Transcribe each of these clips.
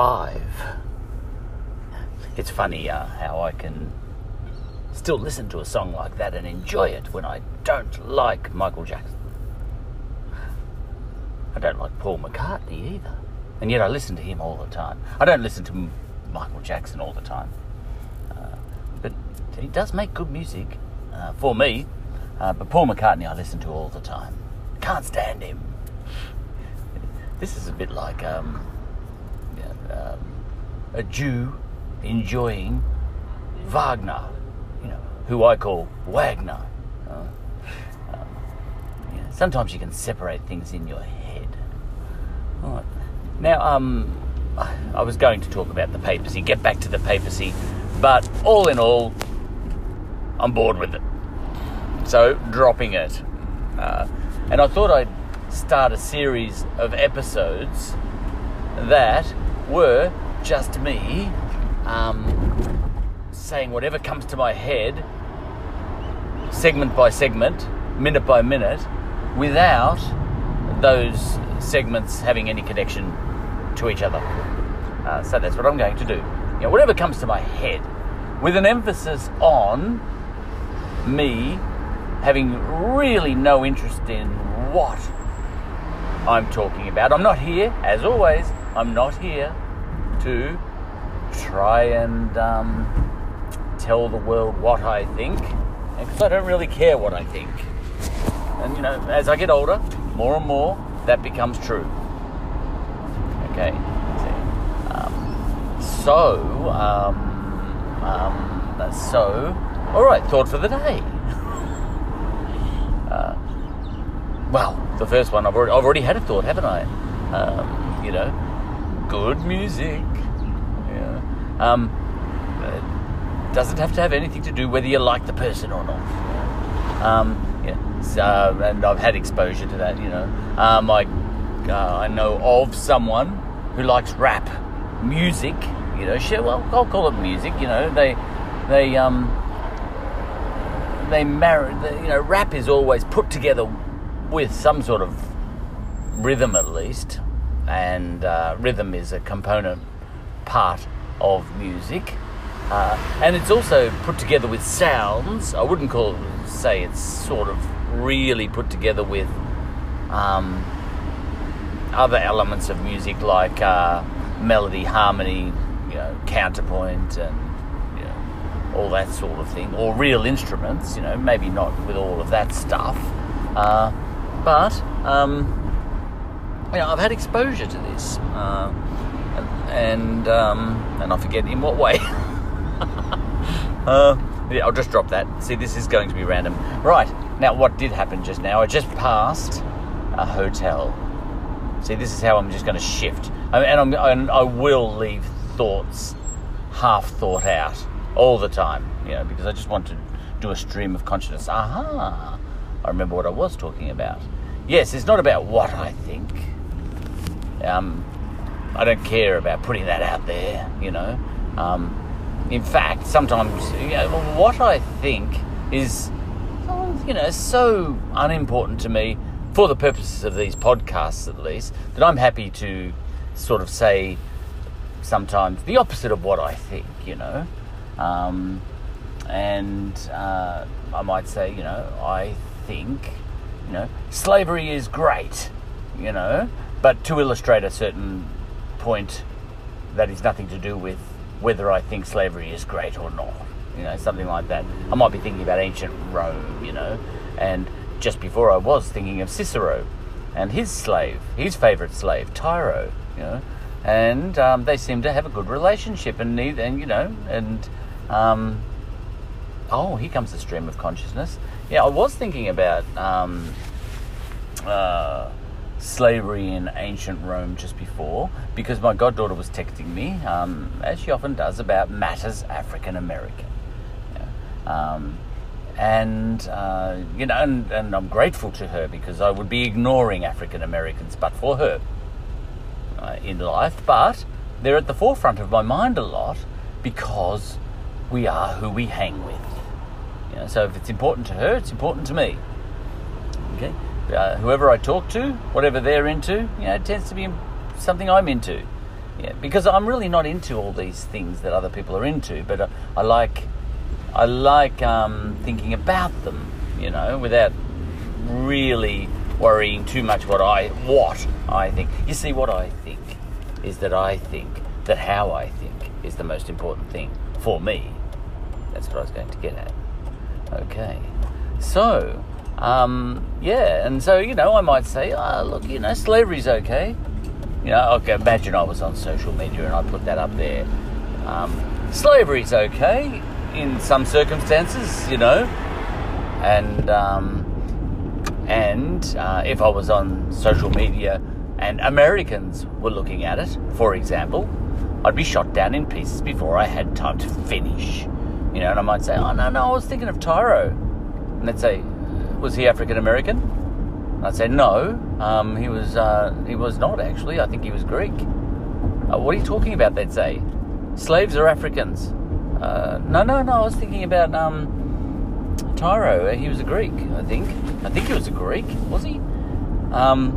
5. It's funny uh, how I can still listen to a song like that and enjoy it when I don't like Michael Jackson. I don't like Paul McCartney either. And yet I listen to him all the time. I don't listen to Michael Jackson all the time. Uh, but he does make good music uh, for me. Uh, but Paul McCartney I listen to all the time. Can't stand him. This is a bit like um, a Jew enjoying Wagner, you know, who I call Wagner. Uh, um, sometimes you can separate things in your head. All right. Now, um, I was going to talk about the papacy, get back to the papacy, but all in all, I'm bored with it. So, dropping it. Uh, and I thought I'd start a series of episodes that were just me um, saying whatever comes to my head, segment by segment, minute by minute, without those segments having any connection to each other. Uh, so that's what I'm going to do. You know, whatever comes to my head, with an emphasis on me having really no interest in what I'm talking about. I'm not here, as always, I'm not here to try and um, tell the world what I think, because I don't really care what I think. And you know, as I get older, more and more that becomes true. Okay. Um, so, um, um, so, all right. Thought for the day. uh, well, the first one I've already, I've already had a thought, haven't I? Um, you know, good music. Um, doesn't have to have anything to do whether you like the person or not. Um, yeah. So, and I've had exposure to that. You know, um, I uh, I know of someone who likes rap music. You know, well, I'll call it music. You know, they they um they marry. You know, rap is always put together with some sort of rhythm, at least and uh, rhythm is a component part of music. Uh, and it's also put together with sounds. I wouldn't call say it's sort of really put together with um, other elements of music like uh, melody, harmony, you know, counterpoint, and you know, all that sort of thing, or real instruments. You know, maybe not with all of that stuff, uh, but um, you know, I've had exposure to this, uh, and um, and I forget in what way. uh, yeah, I'll just drop that. See, this is going to be random. Right now, what did happen just now? I just passed a hotel. See, this is how I'm just going to shift, I and, I'm, and I will leave thoughts half thought out all the time, you know, because I just want to do a stream of consciousness. Aha! I remember what I was talking about. Yes, it's not about what I think um, I don't care about putting that out there, you know. Um, in fact, sometimes you know, what I think is, you know, so unimportant to me for the purposes of these podcasts, at least, that I'm happy to sort of say sometimes the opposite of what I think, you know. Um, and uh, I might say, you know, I think, you know, slavery is great, you know, but to illustrate a certain point that is nothing to do with whether I think slavery is great or not. You know, something like that. I might be thinking about ancient Rome, you know, and just before I was thinking of Cicero and his slave, his favourite slave, Tiro, you know, and um, they seem to have a good relationship and need, and you know, and um, oh, here comes the stream of consciousness. Yeah, I was thinking about um, uh, slavery in ancient Rome just before because my goddaughter was texting me, um, as she often does, about matters African American. um, and, uh, you know, and, and I'm grateful to her because I would be ignoring African Americans but for her uh, in life. But they're at the forefront of my mind a lot because we are who we hang with. You know, so if it's important to her, it's important to me. Okay? Uh, whoever I talk to, whatever they're into, you know, it tends to be something I'm into. Yeah, because I'm really not into all these things that other people are into, but uh, I like I like um, thinking about them, you know, without really worrying too much what I what I think. You see, what I think is that I think that how I think is the most important thing for me. That's what I was going to get at. Okay, so um, yeah, and so you know, I might say, oh, look, you know, slavery's okay. You know, okay, imagine I was on social media and I put that up there. Um, slavery's okay in some circumstances, you know, and um, and uh, if I was on social media and Americans were looking at it, for example, I'd be shot down in pieces before I had time to finish. You know, and I might say, "Oh no, no, I was thinking of Tiro," and they'd say, "Was he African American?" I said, no. Um, he was. Uh, he was not actually. I think he was Greek. Uh, what are you talking about? They'd say, slaves are Africans. Uh, no, no, no. I was thinking about um, Tiro. He was a Greek. I think. I think he was a Greek. Was he? Um,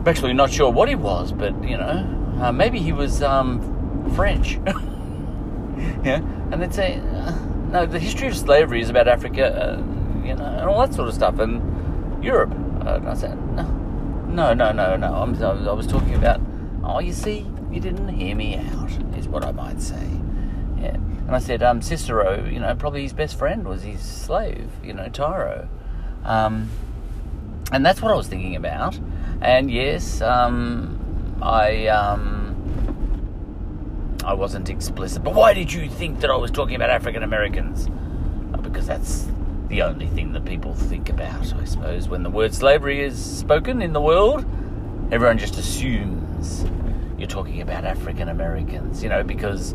I'm actually not sure what he was, but you know, uh, maybe he was um, French. yeah, and they'd say, uh, no. The history of slavery is about Africa, uh, you know, and all that sort of stuff, and Europe. Uh, and I said, no, no, no, no, no. I'm, I was talking about, oh, you see, you didn't hear me out, is what I might say. Yeah. And I said, um, Cicero, you know, probably his best friend was his slave, you know, Tiro. Um, and that's what I was thinking about. And yes, um, I, um, I wasn't explicit. But why did you think that I was talking about African Americans? Uh, because that's the only thing that people think about, I suppose. When the word slavery is spoken in the world, everyone just assumes you're talking about African Americans, you know, because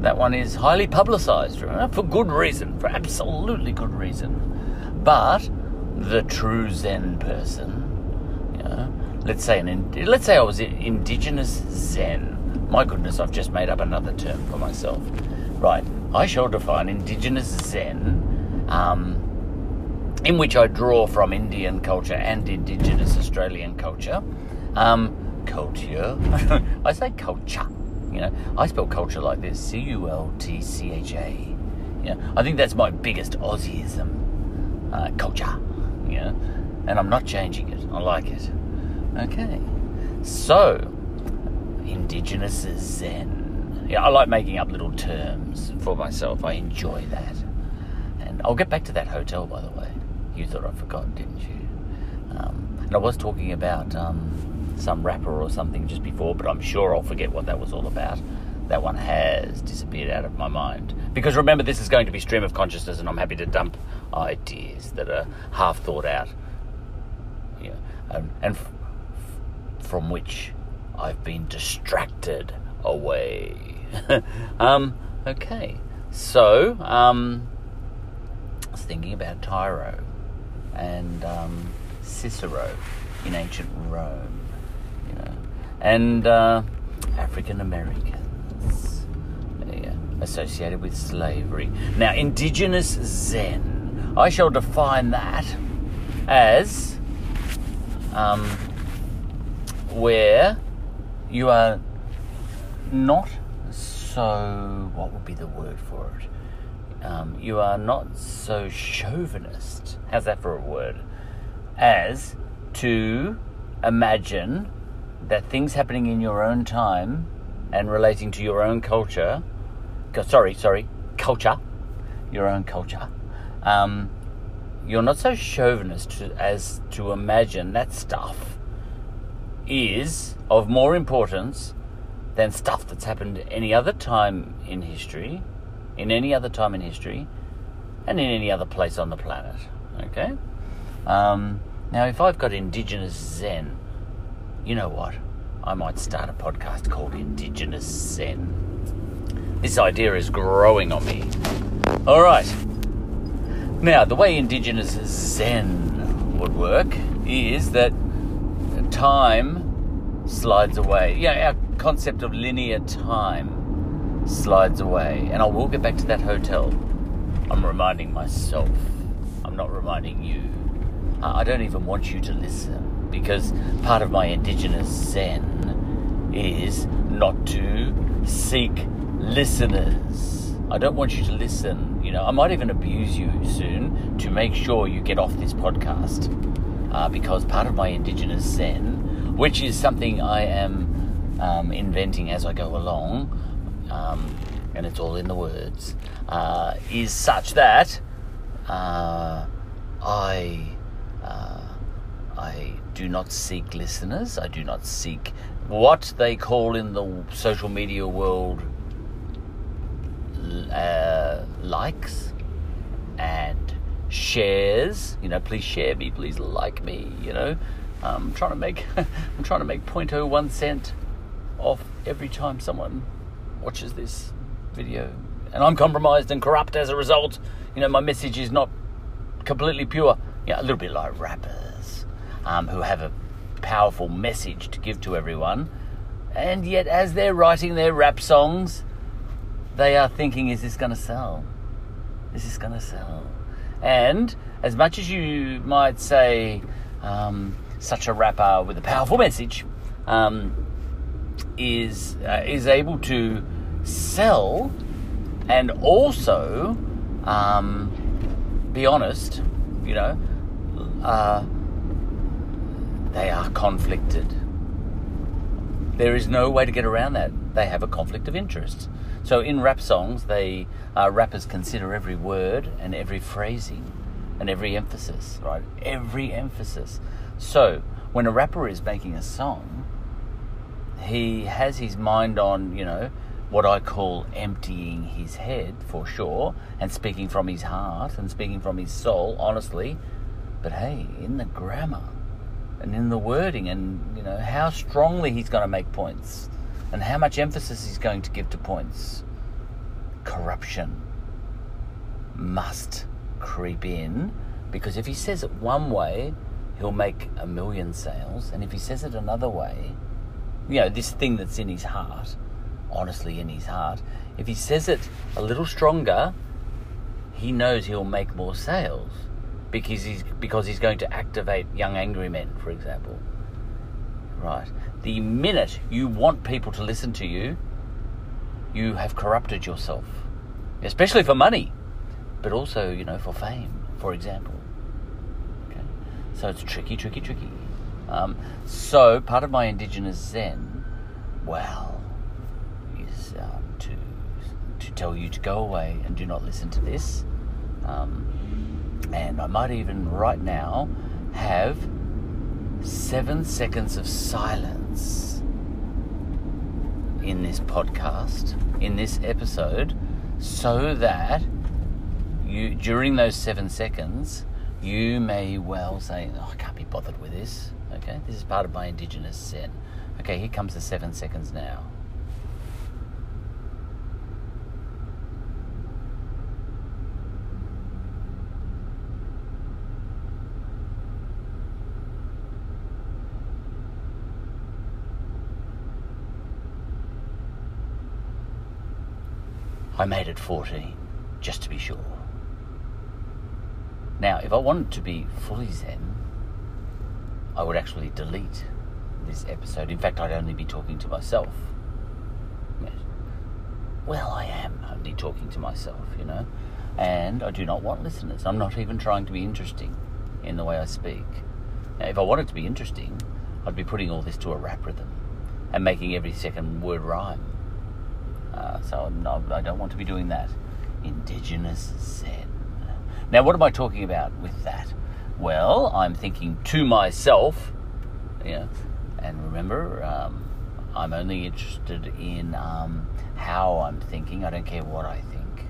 that one is highly publicized for good reason, for absolutely good reason. But the true Zen person, you know, let's say an let's say I was indigenous Zen. My goodness, I've just made up another term for myself. Right, I shall define indigenous Zen um, in which I draw from Indian culture and Indigenous Australian culture. Um, culture. I say culture. You know, I spell culture like this: C U L T C H A. Yeah, I think that's my biggest Aussieism. Uh, culture. Yeah, and I'm not changing it. I like it. Okay, so Indigenous is Zen. Yeah, I like making up little terms for myself. I enjoy that. And I'll get back to that hotel, by the way. You thought I forgot, didn't you? Um, and I was talking about um, some rapper or something just before, but I'm sure I'll forget what that was all about. That one has disappeared out of my mind. Because remember, this is going to be stream of consciousness, and I'm happy to dump ideas that are half thought out. Yeah, and, and f- from which I've been distracted away. um, okay, so um, I was thinking about Tiro and um, Cicero in ancient Rome, you know, and uh, African Americans yeah, associated with slavery. Now, indigenous Zen, I shall define that as um, where you are not so. What would be the word for it? um, you are not so chauvinist, how's that for a word, as to imagine that things happening in your own time and relating to your own culture, sorry, sorry, culture, your own culture, um, you're not so chauvinist as to imagine that stuff is of more importance than stuff that's happened any other time in history in any other time in history and in any other place on the planet. Okay? Um, now, if I've got Indigenous Zen, you know what? I might start a podcast called Indigenous Zen. This idea is growing on me. All right. Now, the way Indigenous Zen would work is that time slides away. Yeah, our concept of linear time slides away, and I will get back to that hotel. I'm reminding myself. I'm not reminding you. I don't even want you to listen because part of my indigenous Zen is not to seek listeners. I don't want you to listen. You know, I might even abuse you soon to make sure you get off this podcast. Uh, because part of my indigenous Zen, which is something I am um, inventing as I go along, um, and it's all in the words, uh, is such that uh, I uh, I do not seek listeners. I do not seek what they call in the social media world uh, likes and shares. You know, please share me, please like me. You know, I'm trying to make I'm trying to make 0.01 cent off every time someone watches this video, and I'm compromised and corrupt as a result. You know, my message is not completely pure. Yeah, a little bit like rappers um, who have a powerful message to give to everyone, and yet as they're writing their rap songs, they are thinking, "Is this going to sell? Is this going to sell?" And as much as you might say, um, such a rapper with a powerful message um, is uh, is able to sell and also um, be honest, you know, uh, they are conflicted. There is no way to get around that. They have a conflict of interest. So in rap songs, they uh, rappers consider every word and every phrasing and every emphasis, right? Every emphasis. So when a rapper is making a song, he has his mind on, you know, what I call emptying his head for sure, and speaking from his heart and speaking from his soul, honestly. But hey, in the grammar and in the wording, and you know how strongly he's going to make points, and how much emphasis he's going to give to points. Corruption must creep in because if he says it one way, he'll make a million sales, and if he says it another way, you know, this thing that's in his heart honestly in his heart, if he says it a little stronger, he knows he'll make more sales because he's because he's going to activate young angry men, for example. Right. The minute you want people to listen to you, you have corrupted yourself, especially for money, but also you know for fame, for example. Okay. So it's tricky, tricky, tricky. Um, so part of my indigenous Zen, well, um, to to tell you to go away and do not listen to this. Um, and I might even right now have seven seconds of silence in this podcast, in this episode, so that you during those seven seconds you may well say, oh, I can't be bothered with this. Okay, this is part of my indigenous Zen. Okay, here comes the seven seconds now. I made it 14, just to be sure. Now, if I wanted to be fully Zen, I would actually delete this episode. In fact, I'd only be talking to myself. Well, I am only talking to myself, you know, and I do not want listeners. I'm not even trying to be interesting in the way I speak. Now, if I wanted to be interesting, I'd be putting all this to a rap rhythm and making every second word rhyme. Uh, so not, I don't want to be doing that. Indigenous Zen. Now, what am I talking about with that? Well, I'm thinking to myself, yeah, and remember, um, I'm only interested in um, how I'm thinking. I don't care what I think.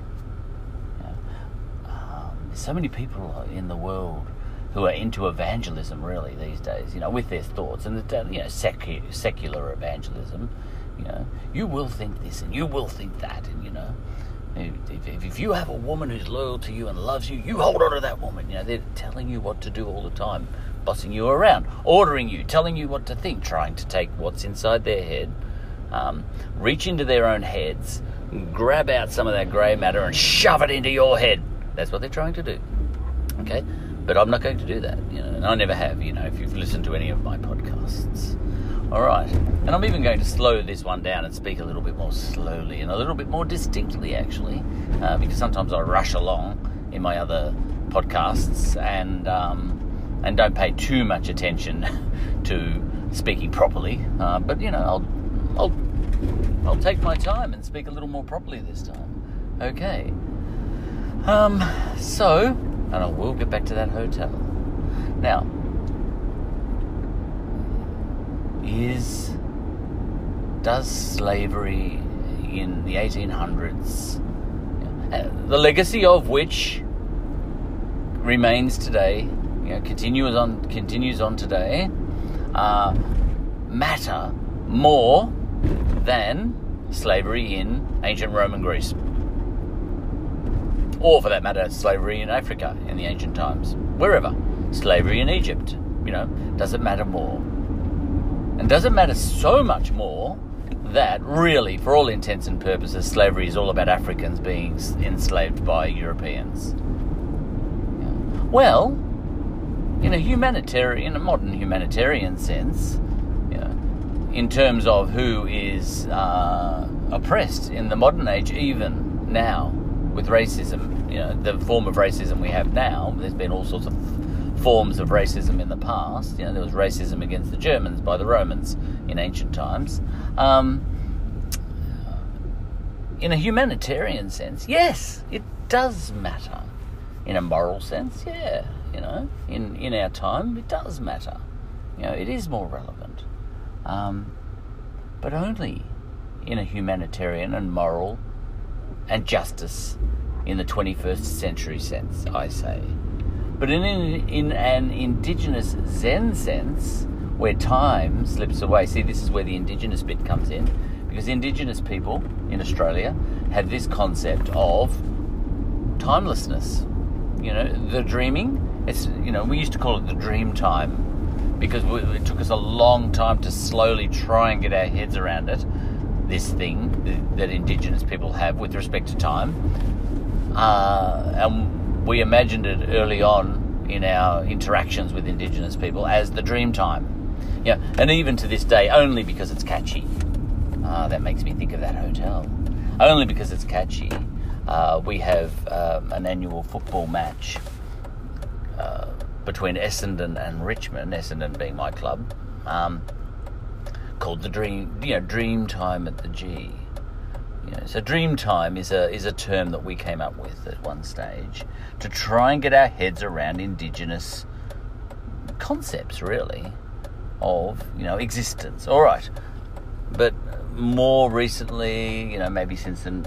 um, there's so many people in the world who are into evangelism, really, these days. You know, with their thoughts and the, you know secu- secular evangelism. You know, you will think this and you will think that, and you know, if, if, if, you have a woman who's loyal to you and loves you, you hold on to that woman. You know, they're telling you what to do all the time, bossing you around, ordering you, telling you what to think, trying to take what's inside their head, um, reach into their own heads, grab out some of that grey matter and shove it into your head. That's what they're trying to do. Okay, but I'm not going to do that. You know, and I never have. You know, if you've listened to any of my podcasts All right. And I'm even going to slow this one down and speak a little bit more slowly and a little bit more distinctly, actually, uh, because sometimes I rush along in my other podcasts and um, and don't pay too much attention to speaking properly. Uh, but you know, I'll I'll I'll take my time and speak a little more properly this time. Okay. Um. So, and I will get back to that hotel. Now, is does slavery in the 1800s, uh, the legacy of which remains today, you know, continues on continues on today, uh, matter more than slavery in ancient Roman Greece, or for that matter, slavery in Africa in the ancient times, wherever, slavery in Egypt. You know, does it matter more? And does it matter so much more that really, for all intents and purposes, slavery is all about Africans being enslaved by Europeans? Well, in a humanitarian, in a modern humanitarian sense, you know, in terms of who is uh, oppressed in the modern age, even now with racism, you know, the form of racism we have now. There's been all sorts of forms of racism in the past. You know, there was racism against the Germans by the Romans in ancient times. Um, in a humanitarian sense, yes, it does matter. In a moral sense, yeah, you know, in, in our time, it does matter. You know, it is more relevant. Um, but only in a humanitarian and moral and justice in the 21st century sense, I say. But in, in, in an indigenous Zen sense, where time slips away, see, this is where the indigenous bit comes in, because indigenous people in Australia have this concept of timelessness. You know, the dreaming, it's, you know, we used to call it the dream time because it took us a long time to slowly try and get our heads around it. This thing that Indigenous people have with respect to time, uh, and we imagined it early on in our interactions with Indigenous people as the dream time. Yeah, and even to this day, only because it's catchy. Ah, that makes me think of that hotel. Only because it's catchy, uh, we have um, an annual football match uh, between Essendon and Richmond, Essendon being my club, um, called the Dream, you know, Dream Time at the G. You know, so Dream Time is a is a term that we came up with at one stage to try and get our heads around Indigenous concepts, really, of you know existence. All right, but more recently, you know, maybe since then,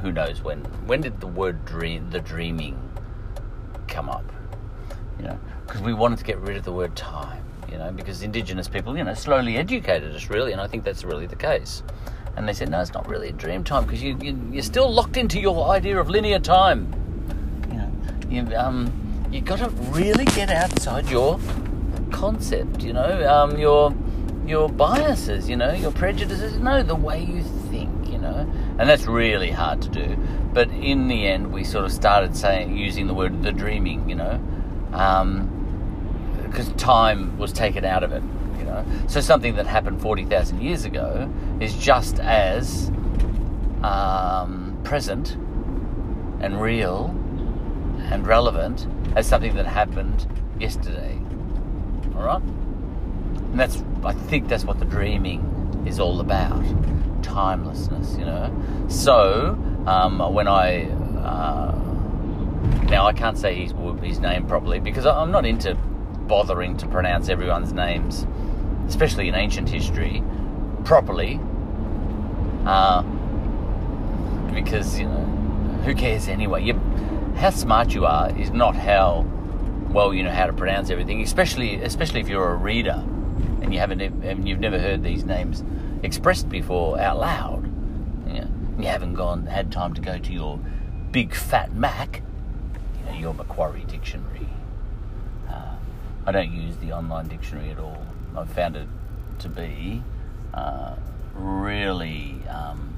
who knows when? When did the word dream, the dreaming, come up? You know, because we wanted to get rid of the word time. You know, because Indigenous people, you know, slowly educated us really, and I think that's really the case. And they said, no, it's not really a dream time because you, you you're still locked into your idea of linear time. You know, you um, you got to really get outside your concept. You know, um, your your biases, you know, your prejudices, no, the way you think, you know, and that's really hard to do. But in the end, we sort of started saying using the word the dreaming, you know, because um, time was taken out of it, know. So something that happened forty thousand years ago is just as um, present and real and relevant as something that happened yesterday. All right. And that's, I think that's what the dreaming is all about timelessness, you know. So, um, when I, uh, now I can't say his, his name properly because I'm not into bothering to pronounce everyone's names, especially in ancient history, properly. Uh, because, you know, who cares anyway? You, how smart you are is not how well you know how to pronounce everything, especially especially if you're a reader and you haven't and you've never heard these names expressed before out loud, you, haven't gone had time to go to your big fat Mac, you know, your Macquarie dictionary. Uh, I don't use the online dictionary at all. I've found it to be uh, really um,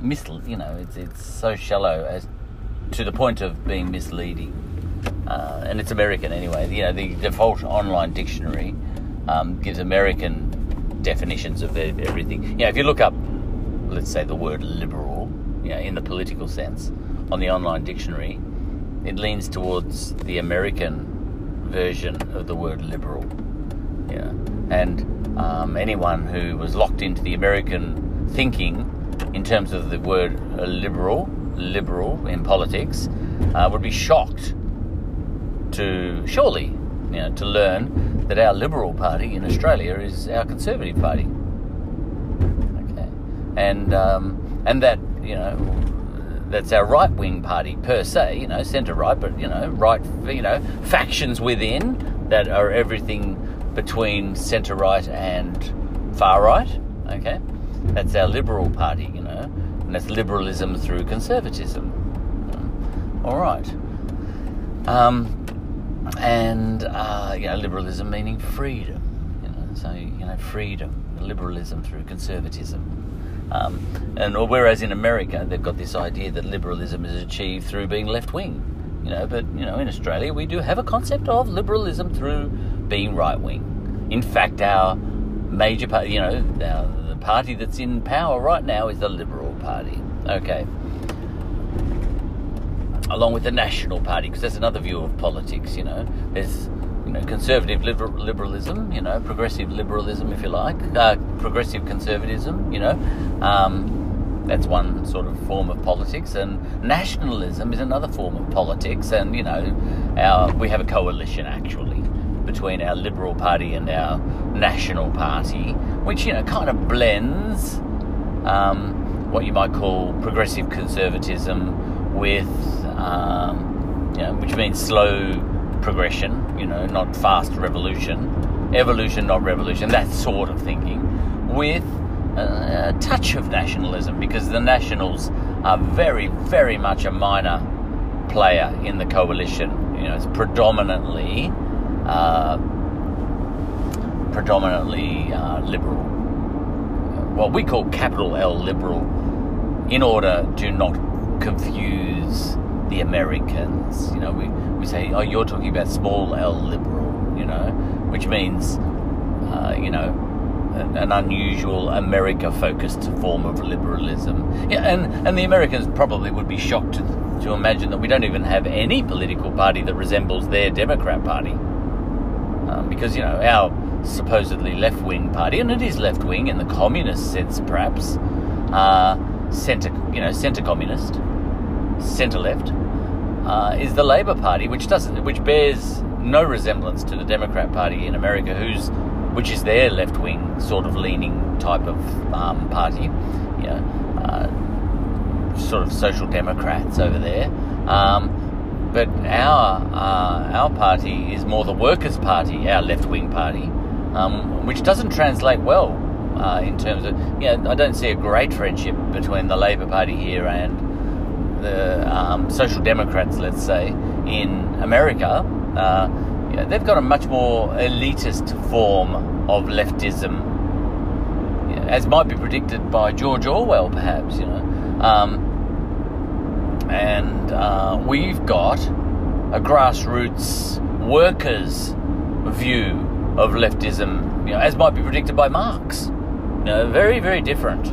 misleading. You know, it's it's so shallow as to the point of being misleading. Uh, and it's American anyway. You know, the default online dictionary um, gives American definitions of everything. You know, if you look up, let's say, the word liberal, you know, in the political sense, on the online dictionary, it leans towards the American version of the word liberal. Yeah, and um, anyone who was locked into the American thinking in terms of the word uh, liberal, liberal in politics, uh, would be shocked to surely, you know, to learn that our Liberal Party in Australia is our Conservative Party. Okay, and um, and that you know that's our right wing party per se, you know, centre right, but you know, right, you know, factions within that are everything between centre right and far right. Okay, that's our Liberal Party, you know, and that's liberalism through conservatism. All right. Um, and uh, you know, liberalism meaning freedom. You know, so you know, freedom, liberalism through conservatism. Um, and whereas in America they've got this idea that liberalism is achieved through being left wing. You know, but you know, in Australia we do have a concept of liberalism through being right wing. In fact, our major party, you know, our, the party that's in power right now is the Liberal Party. Okay along with the National Party, because that's another view of politics. You know, there's you know conservative liber- liberalism, you know, progressive liberalism, if you like, uh, progressive conservatism. You know, um, that's one sort of form of politics, and nationalism is another form of politics. And you know, our we have a coalition actually between our Liberal Party and our National Party, which you know kind of blends um, what you might call progressive conservatism with um, you know, which means slow progression, you know, not fast revolution, evolution, not revolution, that sort of thinking, with a, a touch of nationalism, because the Nationals are very, very much a minor player in the coalition. You know, it's predominantly, uh, predominantly uh, liberal. What we call capital L liberal, in order to not confuse the Americans. You know, we, we say, oh, you're talking about small L liberal, you know, which means, uh, you know, an unusual America focused form of liberalism. Yeah, and, and the Americans probably would be shocked to, to imagine that we don't even have any political party that resembles their Democrat Party. Um, because, you know, our supposedly left wing party, and it is left wing in the communist sense perhaps, uh, centre, you know, centre communist, centre left, uh, is the Labor Party, which doesn't, which bears no resemblance to the Democrat Party in America, who's, which is their left wing sort of leaning type of um, party, you know, uh, sort of social democrats over there. Um, but our uh, our party is more the Workers' Party, our left wing party, um, which doesn't translate well uh, in terms of, you know, I don't see a great friendship between the Labor Party here and the um, Social Democrats, let's say, in America, uh, they've got a much more elitist form of leftism, as might be predicted by George Orwell, perhaps. You know, um, and uh, we've got a grassroots workers' view of leftism, you know, as might be predicted by Marx. You know, very, very different.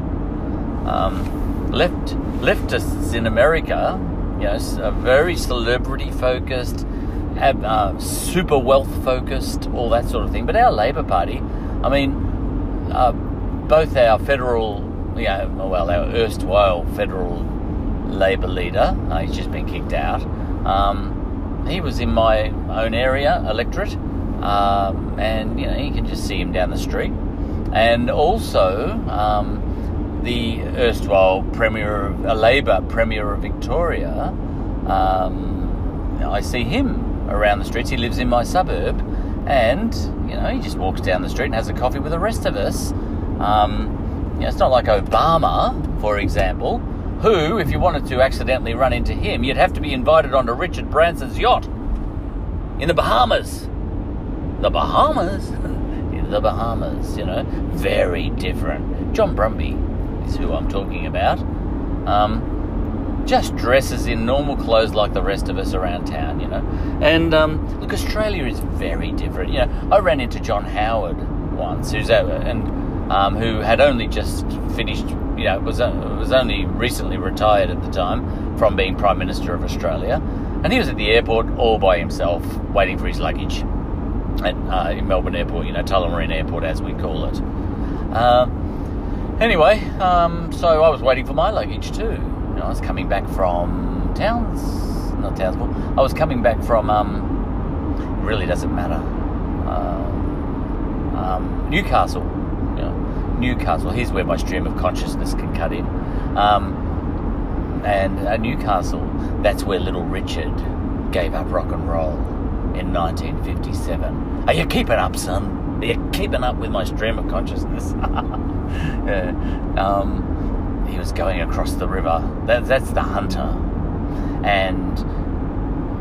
Um, left leftists in America, yes, are very celebrity focused, uh, super wealth focused, all that sort of thing. But our Labor Party, I mean, uh, both our federal, yeah, well, our erstwhile federal Labor leader, uh, he's just been kicked out. Um, he was in my own area electorate, um, and you know you can just see him down the street. And also, um, the erstwhile Premier, of, a Labor Premier of Victoria, um, I see him around the streets. He lives in my suburb, and you know he just walks down the street and has a coffee with the rest of us. Um, you know, it's not like Obama, for example, who, if you wanted to accidentally run into him, you'd have to be invited onto Richard Branson's yacht in the Bahamas. The Bahamas? the Bahamas, you know, very different. John Brumby is who I'm talking about. Um, just dresses in normal clothes like the rest of us around town, you know. And um, look, Australia is very different. You know, I ran into John Howard once, who's out, and um, who had only just finished, you know, was, uh, was only recently retired at the time from being Prime Minister of Australia. And he was at the airport all by himself, waiting for his luggage at uh, in Melbourne Airport, you know, Tullamarine Airport as we call it. Uh, anyway, um, so I was waiting for my luggage too. You know, I was coming back from Towns, not Townsville. I was coming back from. Um, really doesn't matter. Uh, um, Newcastle. Newcastle. Here's where my stream of consciousness can cut in. Um, and at Newcastle, that's where Little Richard gave up rock and roll in 1957. Are you keeping up, son? Are you keeping up with my stream of consciousness? yeah. um, he was going across the river. That, that's the hunter. And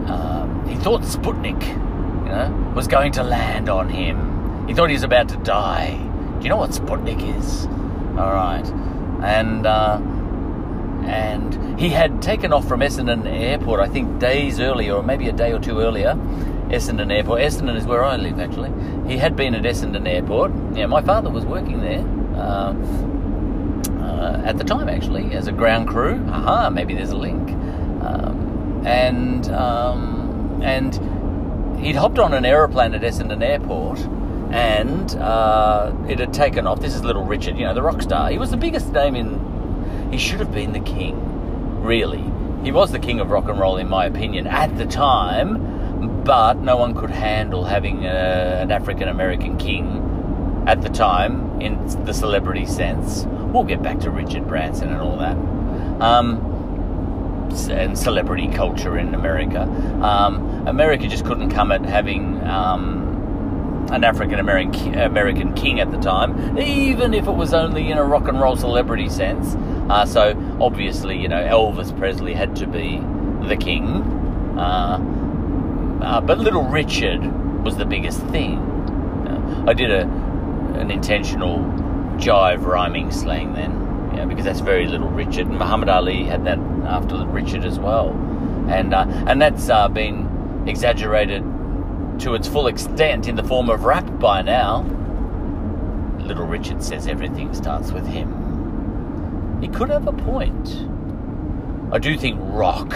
um, he thought Sputnik, you know, was going to land on him. He thought he was about to die. You know what Sputnik is? All right. And uh, and he had taken off from Essendon Airport, I think days earlier, or maybe a day or two earlier. Essendon Airport. Essendon is where I live, actually. He had been at Essendon Airport. Yeah, my father was working there uh, uh, at the time, actually, as a ground crew. Aha, maybe there's a link. Um, and um, and he'd hopped on an aeroplane at Essendon Airport and uh, it had taken off. This is Little Richard, you know, the rock star. He was the biggest name in he should have been the king, really. He was the king of rock and roll, in my opinion, at the time, but no one could handle having a, an African American king at the time in the celebrity sense. We'll get back to Richard Branson and all that. Um, and celebrity culture in America. Um, America just couldn't come at having um, an African American king at the time, even if it was only in a rock and roll celebrity sense. Uh, so obviously, you know, Elvis Presley had to be the king, uh, uh, but Little Richard was the biggest thing. Uh, I did a an intentional jive rhyming slang then, know, because that's very Little Richard. And Muhammad Ali had that after Richard as well, and uh, and that's uh, been exaggerated to its full extent in the form of rap by now. Little Richard says everything starts with him. He could have a point. I do think rock,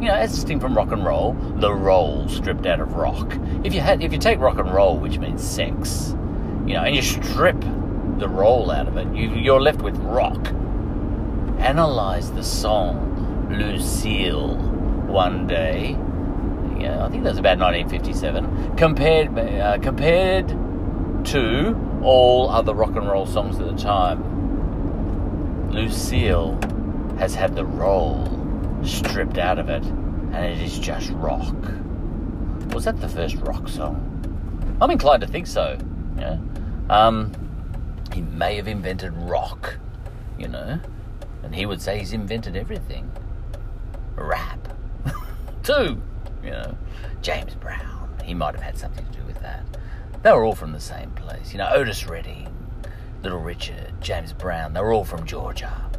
you know, as distinct from rock and roll, the roll stripped out of rock. If you had, if you take rock and roll, which means sex, you know, and you strip the roll out of it, you, you're left with rock. Analyze the song Lucille one day yeah, I think that was about 1957. Compared uh, compared to all other rock and roll songs at the time, Lucille has had the roll stripped out of it, and it is just rock. Was that the first rock song? I'm inclined to think so. Yeah. Um, he may have invented rock, you know, and he would say he's invented everything. Rap, too you know, James Brown. He might have had something to do with that. They were all from the same place. You know, Otis Redding, Little Richard, James Brown. They were all from Georgia.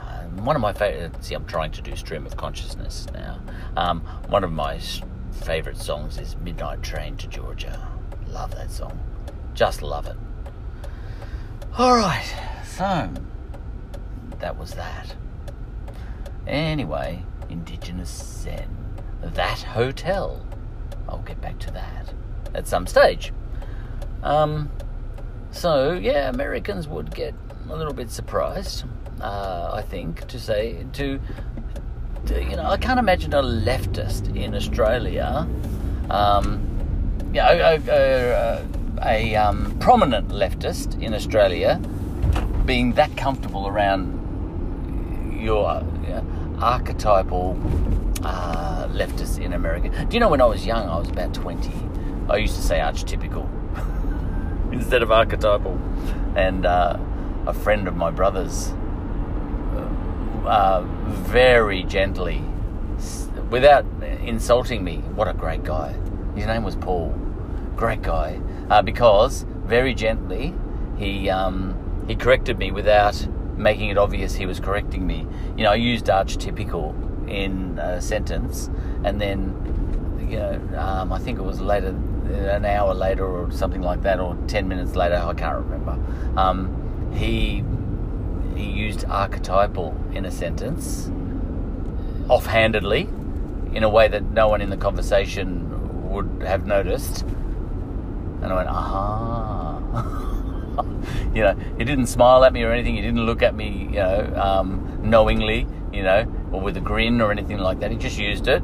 Um, one of my favorite. See, I'm trying to do stream of consciousness now. Um, one of my favorite songs is Midnight Train to Georgia. Love that song. Just love it. All right, so that was that. Anyway, Indigenous Zen that hotel. I'll get back to that at some stage. Um, so, yeah, Americans would get a little bit surprised, uh, I think, to say, to, to, you know, I can't imagine a leftist in Australia, um, you know, a, a, a um, prominent leftist in Australia being that comfortable around your archetypal uh, leftists in America. Do you know when I was young, I was about 20, I used to say archetypical instead of archetypal. And uh, a friend of my brother's uh, uh very gently, without insulting me, what a great guy. His name was Paul. Great guy. Uh, because very gently, he, um, he corrected me without making it obvious he was correcting me. You know, I used archetypical in a sentence, and then, you know, um, I think it was later an hour later or something like that, or ten minutes later, I can't remember. Um, he he used archetypal in a sentence, offhandedly, in a way that no one in the conversation would have noticed. And I went, aha. you know, he didn't smile at me or anything. He didn't look at me, you know, um, knowingly, you know, or with a grin or anything like that. He just used it.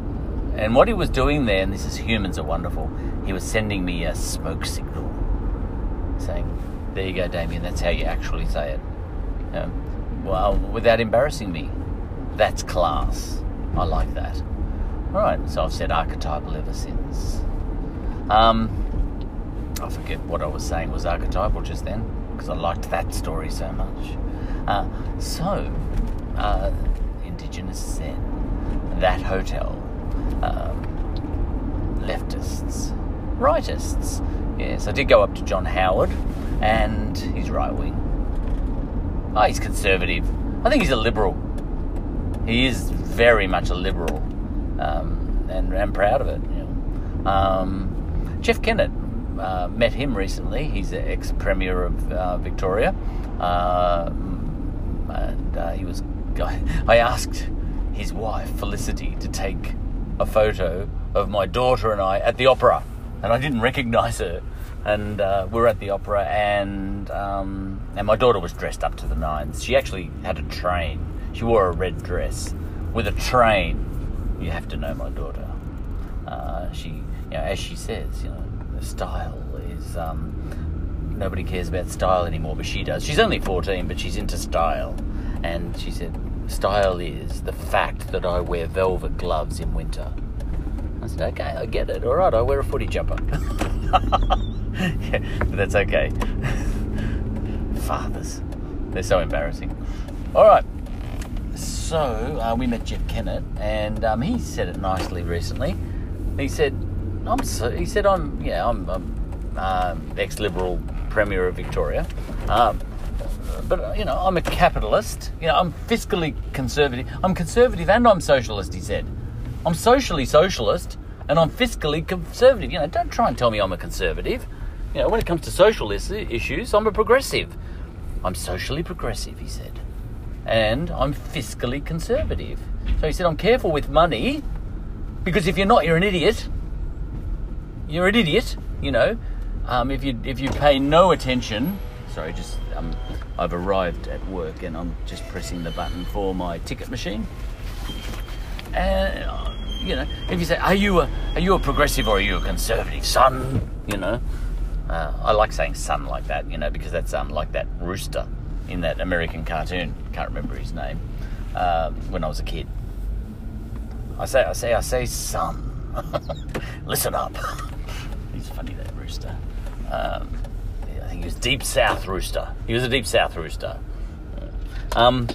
And what he was doing there, and this is humans are wonderful, he was sending me a smoke signal, saying, "There you go, Damien. That's how you actually say it." Know, well, without embarrassing me. That's class. I like that. All right, so I've said archetypal ever since. Um, I forget what I was saying was archetypal just then because I liked that story so much. Uh, so, uh, Indigenous Zen, that hotel, um, leftists, rightists. Yes, I did go up to John Howard, and he's right wing. Oh, he's conservative. I think he's a liberal. He is very much a liberal, um, and I'm proud of it. You know. um, Jeff Kennett uh, met him recently. He's the ex premier of uh, Victoria, uh, and uh, he was. I asked his wife Felicity to take a photo of my daughter and I at the opera, and I didn't recognise her. And uh, we were at the opera, and um, and my daughter was dressed up to the nines. She actually had a train. She wore a red dress with a train. You have to know my daughter. Uh, she, you know, as she says, you know, style is um, nobody cares about style anymore, but she does. She's only 14, but she's into style. And she said, style is the fact that I wear velvet gloves in winter. I said, okay, I get it. All right, I wear a footy jumper. yeah, but that's okay. Fathers, they're so embarrassing. All right. So uh, we met Jeff Kennett, and um, he said it nicely recently. He said, "I'm," so, he said, "I'm, yeah, I'm, I'm uh, ex-liberal premier of Victoria, um, but you know, I'm a capitalist. You know, I'm fiscally conservative. I'm conservative and I'm socialist." He said, "I'm socially socialist and I'm fiscally conservative. You know, don't try and tell me I'm a conservative. You know, when it comes to social issues, I'm a progressive. I'm socially progressive," he said and I'm fiscally conservative. So he said, I'm careful with money because if you're not, you're an idiot. You're an idiot, you know. Um, if you if you pay no attention, sorry, just um, I've arrived at work and I'm just pressing the button for my ticket machine. And uh, you know, if you say, "Are you a are you a progressive or are you a conservative, son?" You know, uh, I like saying "son" like that, you know, because that's um, like that rooster in that American cartoon. Can't remember his name. Um, when I was a kid, I say, I say, I say, son, listen up. He's funny, that rooster. Um, he was deep south rooster. He was a deep south rooster. Um,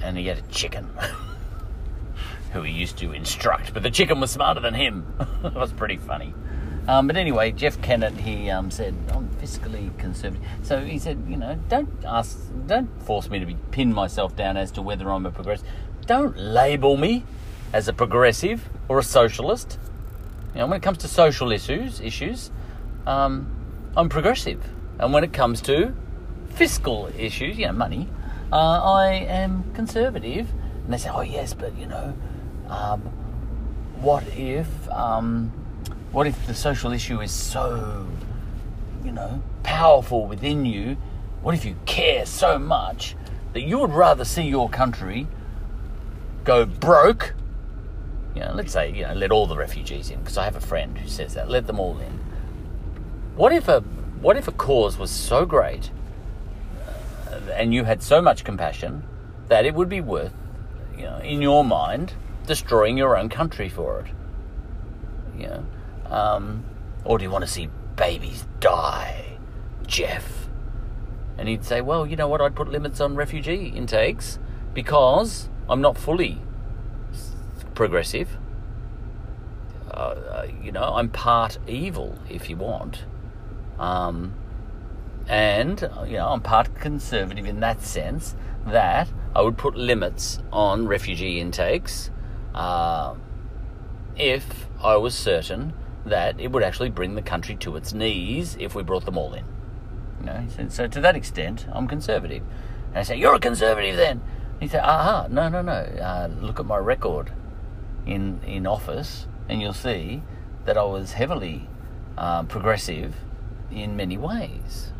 and he had a chicken who he used to instruct, but the chicken was smarter than him. it was pretty funny. Um, but anyway, Jeff Kennett, he um, said, I'm fiscally conservative. So he said, you know, don't ask, don't force me to be, pin myself down as to whether I'm a progressive. Don't label me as a progressive or a socialist. You know, when it comes to social issues, issues, um, I'm progressive. And when it comes to fiscal issues, you know, money, uh, I am conservative. And they say, oh yes, but you know, um, what if um, what if the social issue is so, you know, powerful within you? What if you care so much that you would rather see your country go broke? You know, let's say, you know, let all the refugees in, because I have a friend who says that, let them all in. What if a what if a cause was so great and you had so much compassion that it would be worth, you know, in your mind, destroying your own country for it? You know, um, or do you want to see babies die, Jeff? And he'd say, well, you know what? I'd put limits on refugee intakes because I'm not fully progressive. Uh, uh, you know, I'm part evil, if you want. Um, and, you know, I'm part conservative in that sense that I would put limits on refugee intakes uh, if I was certain that it would actually bring the country to its knees if we brought them all in. You know, so, so to that extent, I'm conservative. And I say, You're a conservative then? He said, Aha, no, no, no. Uh, look at my record in, in office, and you'll see that I was heavily um, progressive in many ways.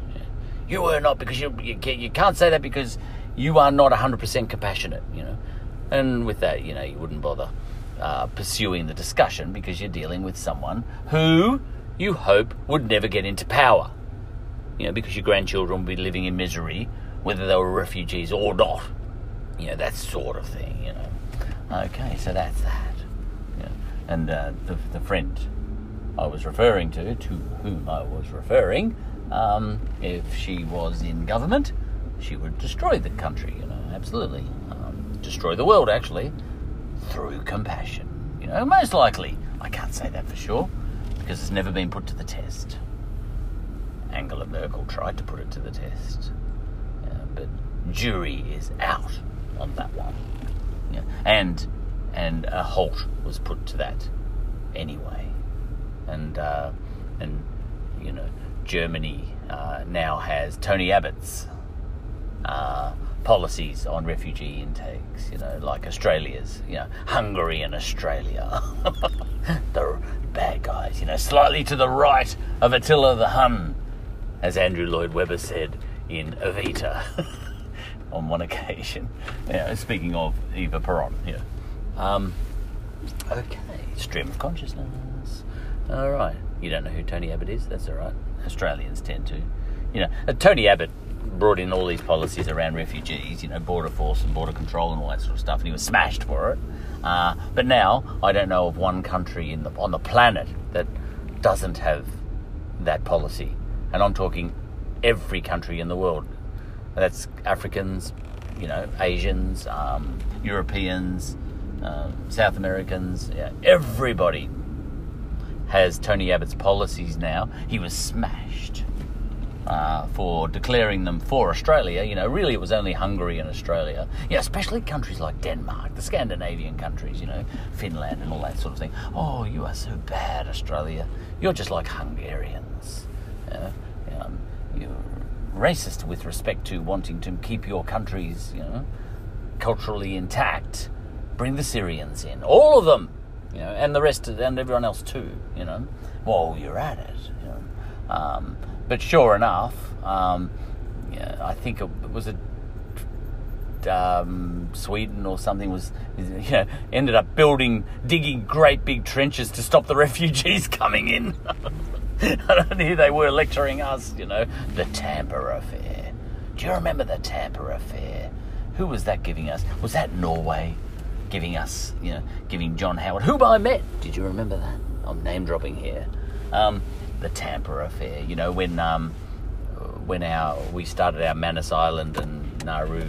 You were not because you, you, can't say that because you are not 100% compassionate, you know. And with that, you know, you wouldn't bother uh, pursuing the discussion because you're dealing with someone who you hope would never get into power. You know, because your grandchildren will be living in misery, whether they were refugees or not. You know, that sort of thing, you know. Okay, so that's that. Yeah. And uh, the, the friend I was referring to, to whom I was referring, um, if she was in government, she would destroy the country, you know, absolutely. Um, destroy the world, actually, through compassion. You know, most likely. I can't say that for sure, because it's never been put to the test. Angela Merkel tried to put it to the test, yeah, but jury is out on that one. Yeah, and and a halt was put to that anyway, and uh, and you know Germany uh, now has Tony Abbott's uh, policies on refugee intakes, you know, like Australia's, you know, Hungary and Australia. the bad guys, you know, slightly to the right of Attila the Hun, as Andrew Lloyd Webber said in Evita on one occasion. You know, speaking of Eva Peron, know. Um, okay, stream of consciousness. All right. You don't know who Tony Abbott is? That's all right. Australians tend to. You know, uh, Tony Abbott brought in all these policies around refugees, you know, border force and border control and all that sort of stuff, and he was smashed for it. Uh, but now I don't know of one country in the, on the planet that doesn't have that policy, and I'm talking every country in the world. That's Africans, you know, Asians, um, Europeans, um, South Americans, yeah, everybody has Tony Abbott's policies now. He was smashed uh, for declaring them for Australia. You know, really it was only Hungary and Australia. Yeah, especially countries like Denmark, the Scandinavian countries, you know, Finland and all that sort of thing. Oh, you are so bad, Australia. You're just like Hungarians. You know, um, you're racist with respect to wanting to keep your countries, you know, culturally intact. Bring the Syrians in, all of them, you know, and the rest, of, and everyone else too, you know. While you're at it, you know. Um, but sure enough, um, yeah, I think it was a um, Sweden or something was, you know, ended up building, digging great big trenches to stop the refugees coming in. I don't here they were lecturing us, you know, the Tampa affair. Do you remember the Tampa affair? Who was that giving us? Was that Norway giving us, you know, giving John Howard, whom I met? Did you remember that? I'm name dropping here. Um, the Tampa affair, you know, when um, when our we started our Manus Island and Nauru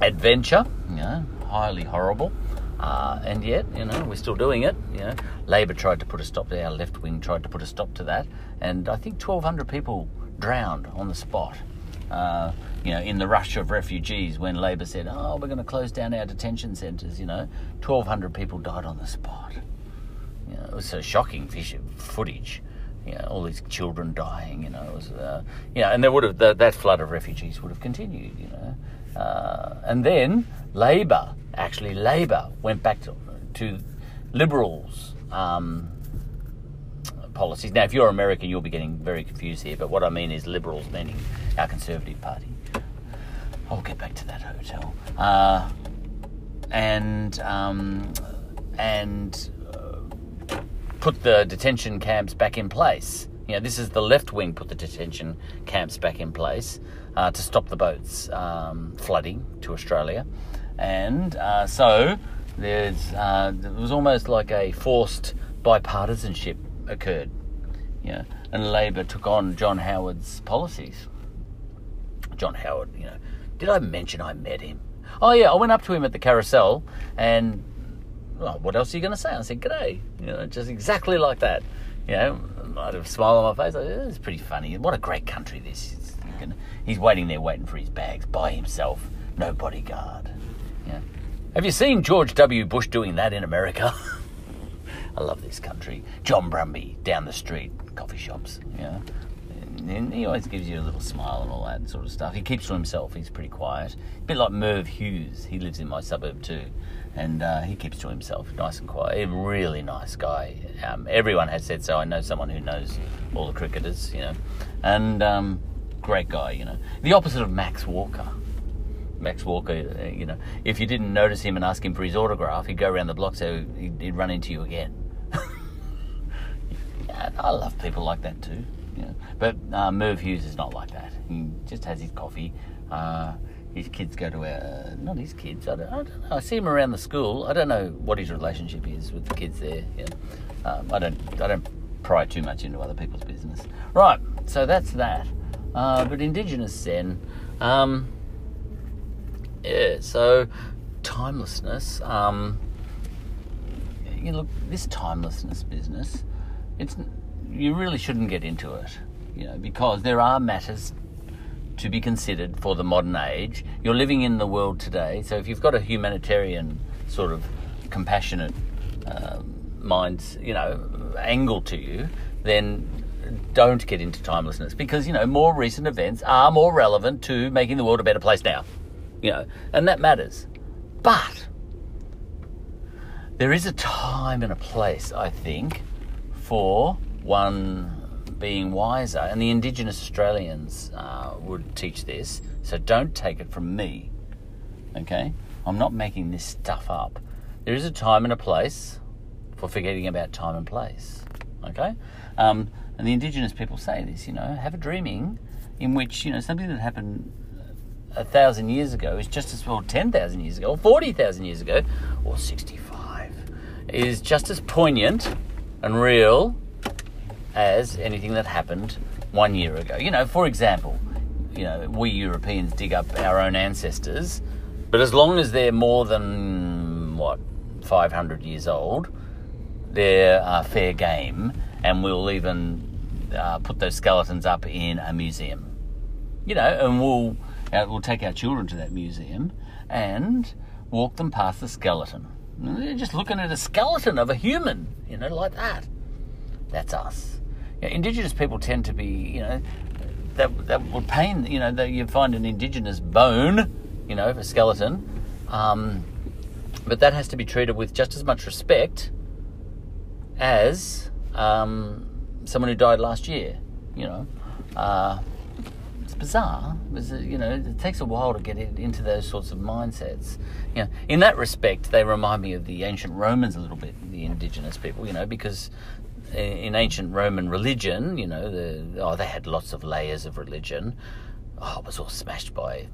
adventure, you know, highly horrible. Uh, and yet, you know, we're still doing it. You know, Labor tried to put a stop to our left wing tried to put a stop to that, and I think 1,200 people drowned on the spot. Uh, you know, in the rush of refugees, when Labor said, "Oh, we're going to close down our detention centres," you know, 1,200 people died on the spot. You know, it was so shocking footage. You know, all these children dying. You know, it was, uh, you know, and there would have the, that flood of refugees would have continued. You know, uh, and then Labor, actually Labor, went back to, to Liberals. Um, policies. Now, if you're American, you'll be getting very confused here, but what I mean is Liberals, meaning our Conservative Party. I'll get back to that hotel. Uh, and um, and uh, put the detention camps back in place. You know, this is the left wing put the detention camps back in place uh, to stop the boats um, flooding to Australia, and uh, so there's uh, it was almost like a forced bipartisanship occurred. You know, and Labor took on John Howard's policies. John Howard, you know, did I mention I met him? Oh yeah, I went up to him at the carousel, and well, what else are you going to say? I said, "G'day," you know, just exactly like that. You know, I had a smile on my face. I it's pretty funny. What a great country this is. He's waiting there, waiting for his bags by himself, no bodyguard. Yeah. Have you seen George W. Bush doing that in America? I love this country. John Brumby down the street, coffee shops, know. And he always gives you a little smile and all that sort of stuff. He keeps to himself. He's pretty quiet. A bit like Merv Hughes. He lives in my suburb too, and uh, he keeps to himself, nice and quiet. A really nice guy. Um, everyone has said so. I know someone who knows all the cricketers, you know, and um, great guy. You know, the opposite of Max Walker. Max Walker, uh, you know, if you didn't notice him and ask him for his autograph, he'd go around the block so he'd, he'd run into you again. I love people like that too. Know. But uh, Merv Hughes is not like that. He just has his coffee. Uh, his kids go to our, not his kids, I don't, I don't, know. I see him around the school. I don't know what his relationship is with the kids there. Know. um, I don't, I don't pry too much into other people's business. Right, so that's that. Uh, but Indigenous Zen, um, yeah, so timelessness. Um, you look, this timelessness business, it's you really shouldn't get into it, you know, because there are matters to be considered for the modern age. You're living in the world today, so if you've got a humanitarian sort of compassionate uh, mind, you know, angle to you, then don't get into timelessness because you know more recent events are more relevant to making the world a better place now you know, and that matters. But there is a time and a place, I think, for one being wiser, and the Indigenous Australians uh, would teach this. So don't take it from me. Okay, I'm not making this stuff up. There is a time and a place for forgetting about time and place. Okay, um, and the Indigenous people say this. You know, have a dreaming in which you know something that happened a thousand years ago is just as well 10,000 years ago, or 40,000 years ago, or 65, is just as poignant and real as anything that happened one year ago. You know, for example, you know, we Europeans dig up our own ancestors, but as long as they're more than, what, 500 years old, they're uh, fair game, and we'll even uh, put those skeletons up in a museum. You know, and we'll uh, we'll take our children to that museum and walk them past the skeleton. They're just looking at a skeleton of a human, you know, like that. That's us. Indigenous people tend to be, you know, that that would pain. You know, that you find an indigenous bone, you know, a skeleton, um, but that has to be treated with just as much respect as um, someone who died last year. You know. Uh, it's bizarre. You know, it takes a while to get into those sorts of mindsets. You know, in that respect, they remind me of the ancient Romans a little bit, the indigenous people. You know, because in ancient Roman religion, you know, the, oh, they had lots of layers of religion. Oh, it was all smashed by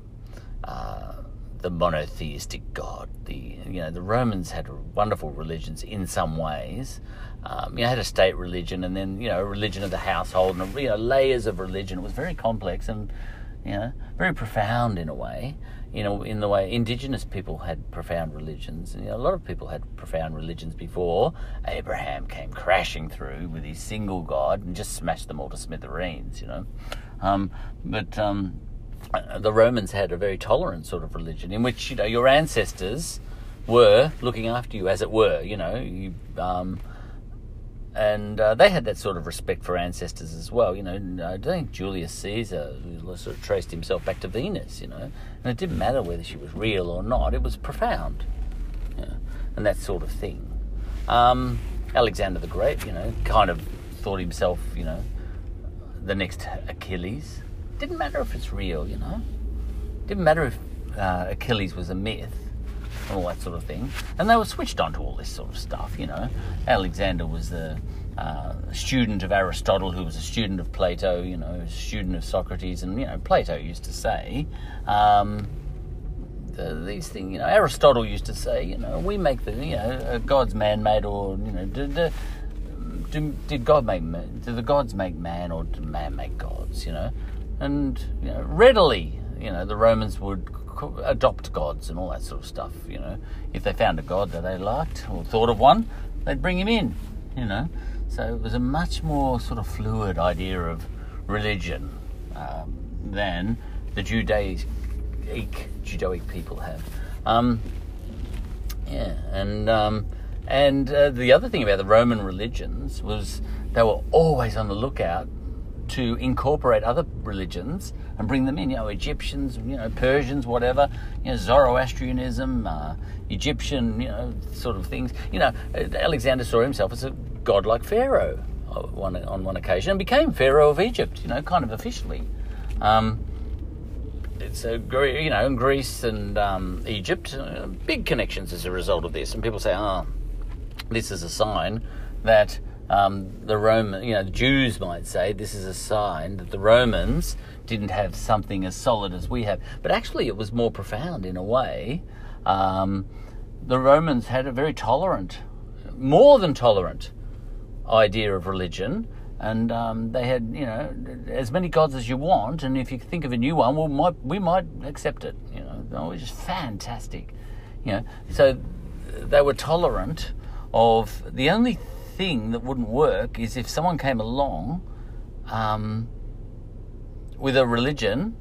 uh, the monotheistic God. The you know the Romans had wonderful religions in some ways. Um, you know, had a state religion and then you know religion of the household and you know layers of religion. It was very complex and you know very profound in a way. You know, in the way indigenous people had profound religions, and you know, a lot of people had profound religions before Abraham came crashing through with his single God and just smashed them all to smithereens. You know, um, but um, the Romans had a very tolerant sort of religion in which you know your ancestors were looking after you, as it were. You know, you, um, and uh, they had that sort of respect for ancestors as well. You know, I think Julius Caesar sort of traced himself back to Venus. You know, and it didn't matter whether she was real or not; it was profound, you know, and that sort of thing. Um, Alexander the Great, you know, kind of thought himself, you know, the next Achilles didn't matter if it's real, you know. Didn't matter if uh, Achilles was a myth and all that sort of thing. And they were switched on to all this sort of stuff, you know. Alexander was the uh, student of Aristotle, who was a student of Plato, you know, a student of Socrates, and you know, Plato used to say. Um, the, these things, you know, Aristotle used to say, you know, we make the, you know, God's man-made, or you know, did, did, did God make, did the gods make man, or did man make gods? You know, and you know, readily, you know, the Romans would adopt gods and all that sort of stuff. You know, if they found a god that they liked or thought of one, they'd bring him in. You know, so it was a much more sort of fluid idea of religion um, than the Judaic Judaistic people have. Um, yeah, and um, And uh, the other thing about the Roman religions was they were always on the lookout to incorporate other religions and bring them in. You know, Egyptians, you know, Persians, whatever. You know, Zoroastrianism, uh, Egyptian, you know, sort of things. You know, Alexander saw himself as a godlike pharaoh on one, on one occasion and became pharaoh of Egypt. You know, kind of officially. Um, it's a you know in Greece and um, Egypt, uh, big connections as a result of this. And people say, "Oh, this is a sign that." Um, the Roman, you know, the Jews might say this is a sign that the Romans didn't have something as solid as we have. But actually, it was more profound in a way. Um, the Romans had a very tolerant, more than tolerant, idea of religion. And um, they had, you know, as many gods as you want. And if you think of a new one, well, might, we might accept it. You know, it was just fantastic. You know, so they were tolerant of the only thing that wouldn't work is if someone came along um, with a religion.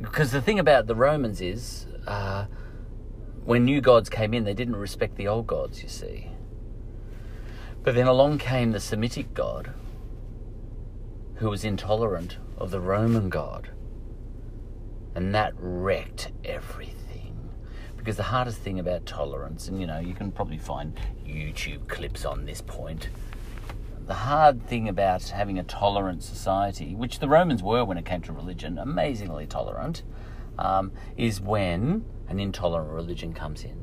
Because the thing about the Romans is, uh, when new gods came in, they didn't respect the old gods, you see. But then along came the Semitic god, who was intolerant of the Roman god. And that wrecked everything. Because the hardest thing about tolerance, and you know, you can probably find YouTube clips on this point. The hard thing about having a tolerant society, which the Romans were when it came to religion, amazingly tolerant, um, is when an intolerant religion comes in.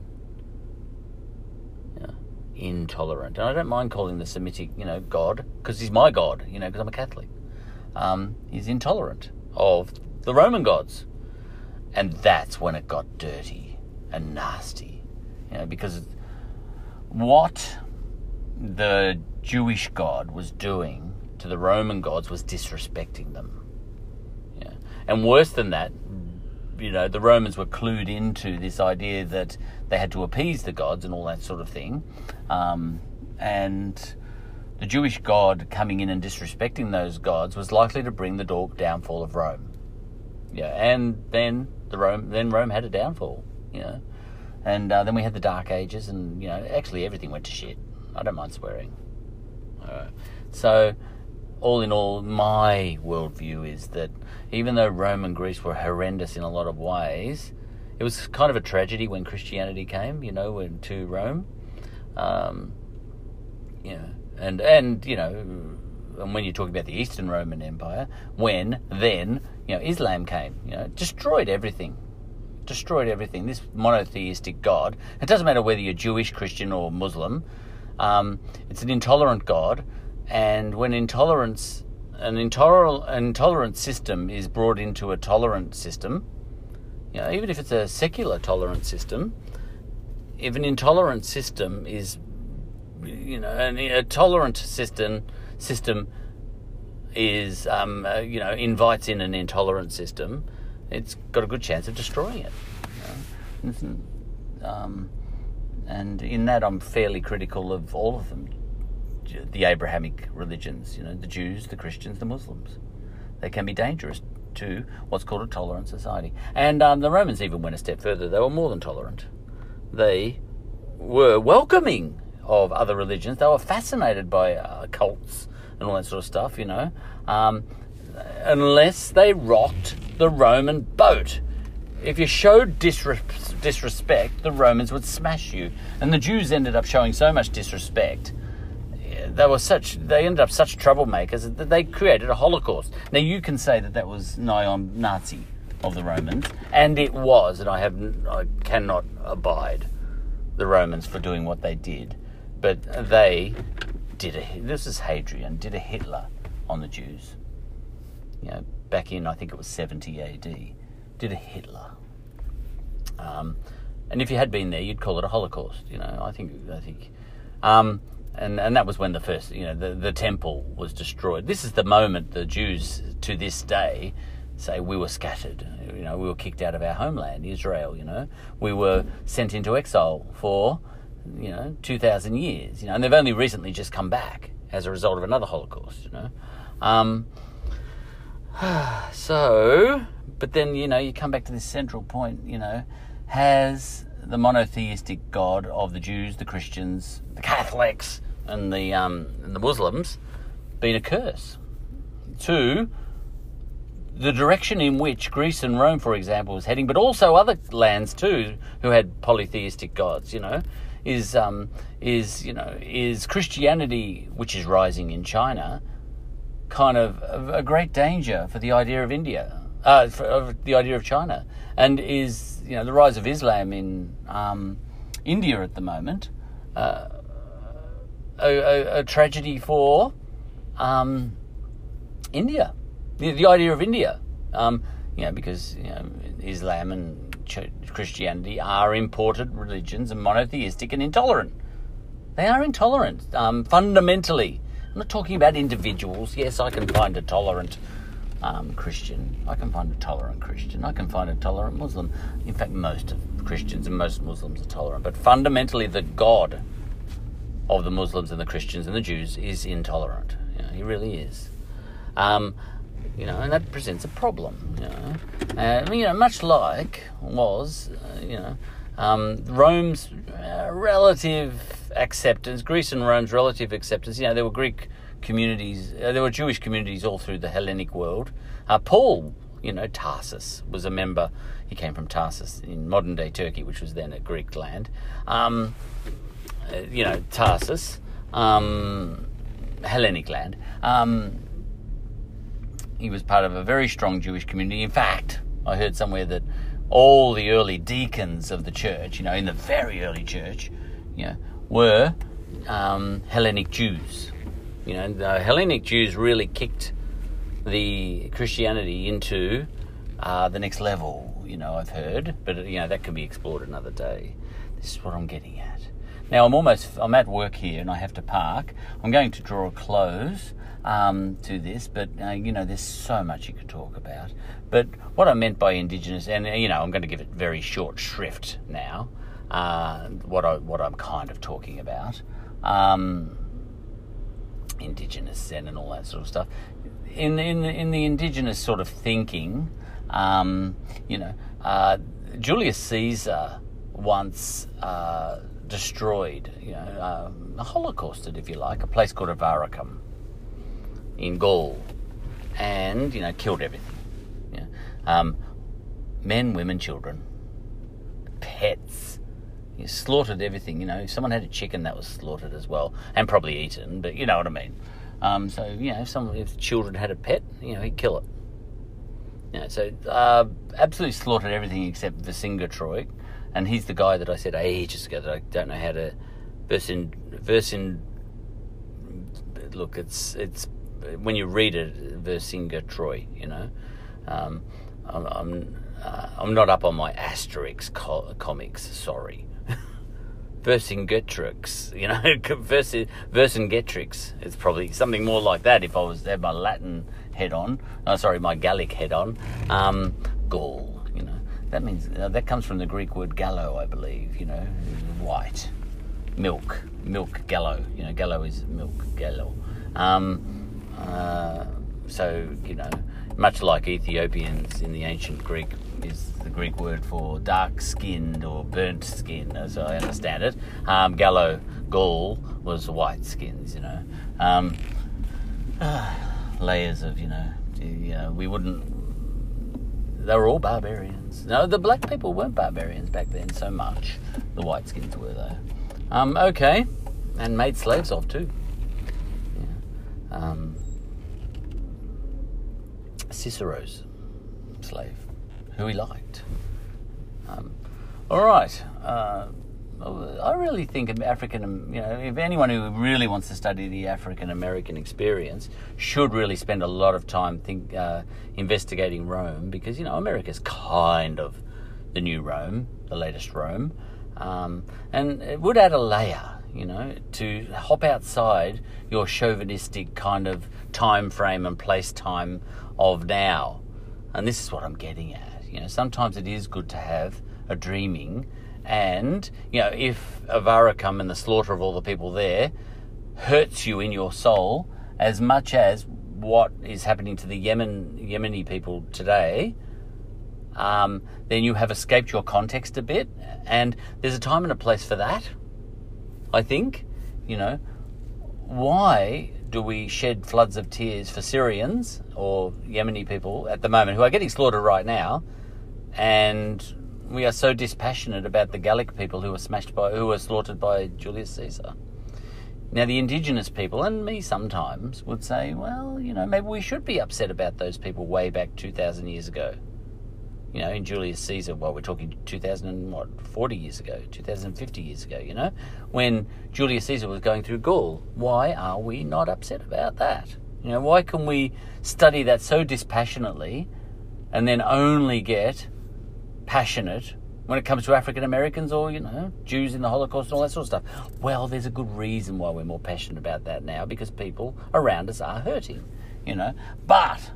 Yeah, intolerant. And I don't mind calling the Semitic, you know, God, because he's my God, you know, because I'm a Catholic. Um, he's intolerant of the Roman gods. And that's when it got dirty and nasty. You know, because what the Jewish God was doing to the Roman gods was disrespecting them. Yeah. And worse than that, you know, the Romans were clued into this idea that they had to appease the gods and all that sort of thing. Um, and the Jewish God coming in and disrespecting those gods was likely to bring the downfall of Rome. Yeah, and then the Rome then Rome had a downfall you know. And uh, then we had the Dark Ages, and you know, actually everything went to shit. I don't mind swearing. So, all in all, my worldview is that even though Rome and Greece were horrendous in a lot of ways, it was kind of a tragedy when Christianity came, you know, to Rome. Um, you know, and and you know, and when you're talking about the Eastern Roman Empire, when then you know Islam came, you know, destroyed everything destroyed everything. This monotheistic God. It doesn't matter whether you're Jewish, Christian, or Muslim. Um, it's an intolerant God, and when intolerance, an intolerant, intolerant system is brought into a tolerant system, you know, even if it's a secular tolerant system, if an intolerant system is, you know, a tolerant system system is, um, uh, you know, invites in an intolerant system it's got a good chance of destroying it. You know? um, and in that, I'm fairly critical of all of them. The Abrahamic religions, you know, the Jews, the Christians, the Muslims. They can be dangerous to what's called a tolerant society. And um, the Romans even went a step further. They were more than tolerant. They were welcoming of other religions. They were fascinated by uh, cults and all that sort of stuff, you know, um, unless they rocked the Roman boat. If you showed disres- disrespect, the Romans would smash you. And the Jews ended up showing so much disrespect. They were such. They ended up such troublemakers that they created a Holocaust. Now you can say that that was nigh on Nazi of the Romans, and it was. And I have, I cannot abide the Romans for doing what they did, but they did a. This is Hadrian did a Hitler on the Jews. You know, back in I think it was 70 AD, did a Hitler. Um, and if you had been there, you'd call it a Holocaust. You know, I think I think, um, and and that was when the first you know the the temple was destroyed. This is the moment the Jews to this day say we were scattered. You know, we were kicked out of our homeland, Israel. You know, we were sent into exile for you know two thousand years. You know, and they've only recently just come back as a result of another Holocaust. You know. Um, so, but then, you know, you come back to this central point, you know, has the monotheistic God of the Jews, the Christians, the Catholics, and the um, and the Muslims been a curse? Two, the direction in which Greece and Rome, for example, was heading, but also other lands too, who had polytheistic gods, you know, is um, is you know is Christianity, which is rising in China, kind of a great danger for the idea of India, uh, for, of the idea of China, and is you know the rise of Islam in um, India at the moment uh, a, a, a, tragedy for um, India the, the idea of India, um, you know, because you know, Islam and Christianity are imported religions and monotheistic and intolerant. They are intolerant um, fundamentally. I'm not talking about individuals. Yes, I can find a tolerant um, Christian. I can find a tolerant Christian. I can find a tolerant Muslim. In fact, most of Christians and most Muslims are tolerant. But fundamentally, the God of the Muslims and the Christians and the Jews is intolerant. You know, he really is. Um, you know, and that presents a problem, you know. Uh, you know, much like was, uh, you know, um, Rome's uh, relative acceptance, Greece and Rome's relative acceptance. You know, there were Greek communities, uh, there were Jewish communities all through the Hellenic world. Uh, Paul, you know, Tarsus was a member. He came from Tarsus in modern day Turkey, which was then a Greek land. Um, uh, you know, Tarsus, um, Hellenic land. Um, he was part of a very strong Jewish community. In fact, I heard somewhere that all the early deacons of the church, you know, in the very early church, you know, were um, Hellenic Jews. You know, the Hellenic Jews really kicked the Christianity into uh, the next level. You know, I've heard, but you know that can be explored another day. This is what I'm getting at. Now I'm almost I'm at work here and I have to park. I'm going to draw a close um, to this, but uh, you know, there's so much you could talk about. But what I meant by indigenous, and you know, I'm going to give it very short shrift now. Uh, what I what I'm kind of talking about, um, indigenous Zen and all that sort of stuff. In in in the indigenous sort of thinking, um, you know, uh, Julius Caesar once uh, destroyed, you know, um, holocausted, if you like, a place called Avaricum in Gaul, and you know killed everything. Know, um, men, women, children, pets. You slaughtered everything. You know, if someone had a chicken, that was slaughtered as well, and probably eaten. But you know what I mean. Um, so you know, if some if children had a pet, you know, he'd kill it. You know, so uh, absolutely slaughtered everything except Vercingetorix, and he's the guy that I said ages ago that I don't know how to Versin Versin. Look, it's it's when you read it, Vercingetorix, you know. Um, I'm I'm, uh, I'm, not up on my Asterix co- comics. Sorry, Vercingetorix, you know, Vercingetorix. It's probably something more like that if I was there, my Latin head on. Oh, sorry, my Gallic head on. Um, Gaul, you know. That means uh, that comes from the Greek word gallo, I believe. You know, white, milk, milk, gallo. You know, gallo is milk, gallo. Um, uh, so, you know, much like Ethiopians in the ancient Greek is the Greek word for dark skinned or burnt skin, as I understand it. Um, Gallo, Gaul was white skins, you know. Um, uh, layers of, you know, know, we wouldn't. They were all barbarians. No, the black people weren't barbarians back then so much. The white skins were, though. Um, okay. And made slaves of, too. Yeah. Um, Cicero's slave, who he liked. Um, all right. Uh, I really think African, you know, if anyone who really wants to study the African American experience should really spend a lot of time think, uh, investigating Rome because, you know, America's kind of the new Rome, the latest Rome. Um, and it would add a layer, you know, to hop outside your chauvinistic kind of time frame and place time of now. And this is what I'm getting at. You know, sometimes it is good to have a dreaming, and you know, if Avaricum and the slaughter of all the people there hurts you in your soul as much as what is happening to the Yemen Yemeni people today, um, then you have escaped your context a bit. And there's a time and a place for that, I think. You know, why do we shed floods of tears for Syrians or Yemeni people at the moment who are getting slaughtered right now? And we are so dispassionate about the Gallic people who were smashed by, who were slaughtered by Julius Caesar. Now, the indigenous people, and me sometimes, would say, well, you know, maybe we should be upset about those people way back 2,000 years ago. You know, in Julius Caesar, well, we're talking 2,000, and what, 40 years ago, 2,050 years ago, you know, when Julius Caesar was going through Gaul. Why are we not upset about that? You know, why can we study that so dispassionately and then only get passionate when it comes to African Americans or, you know, Jews in the Holocaust and all that sort of stuff. Well, there's a good reason why we're more passionate about that now because people around us are hurting, you know. But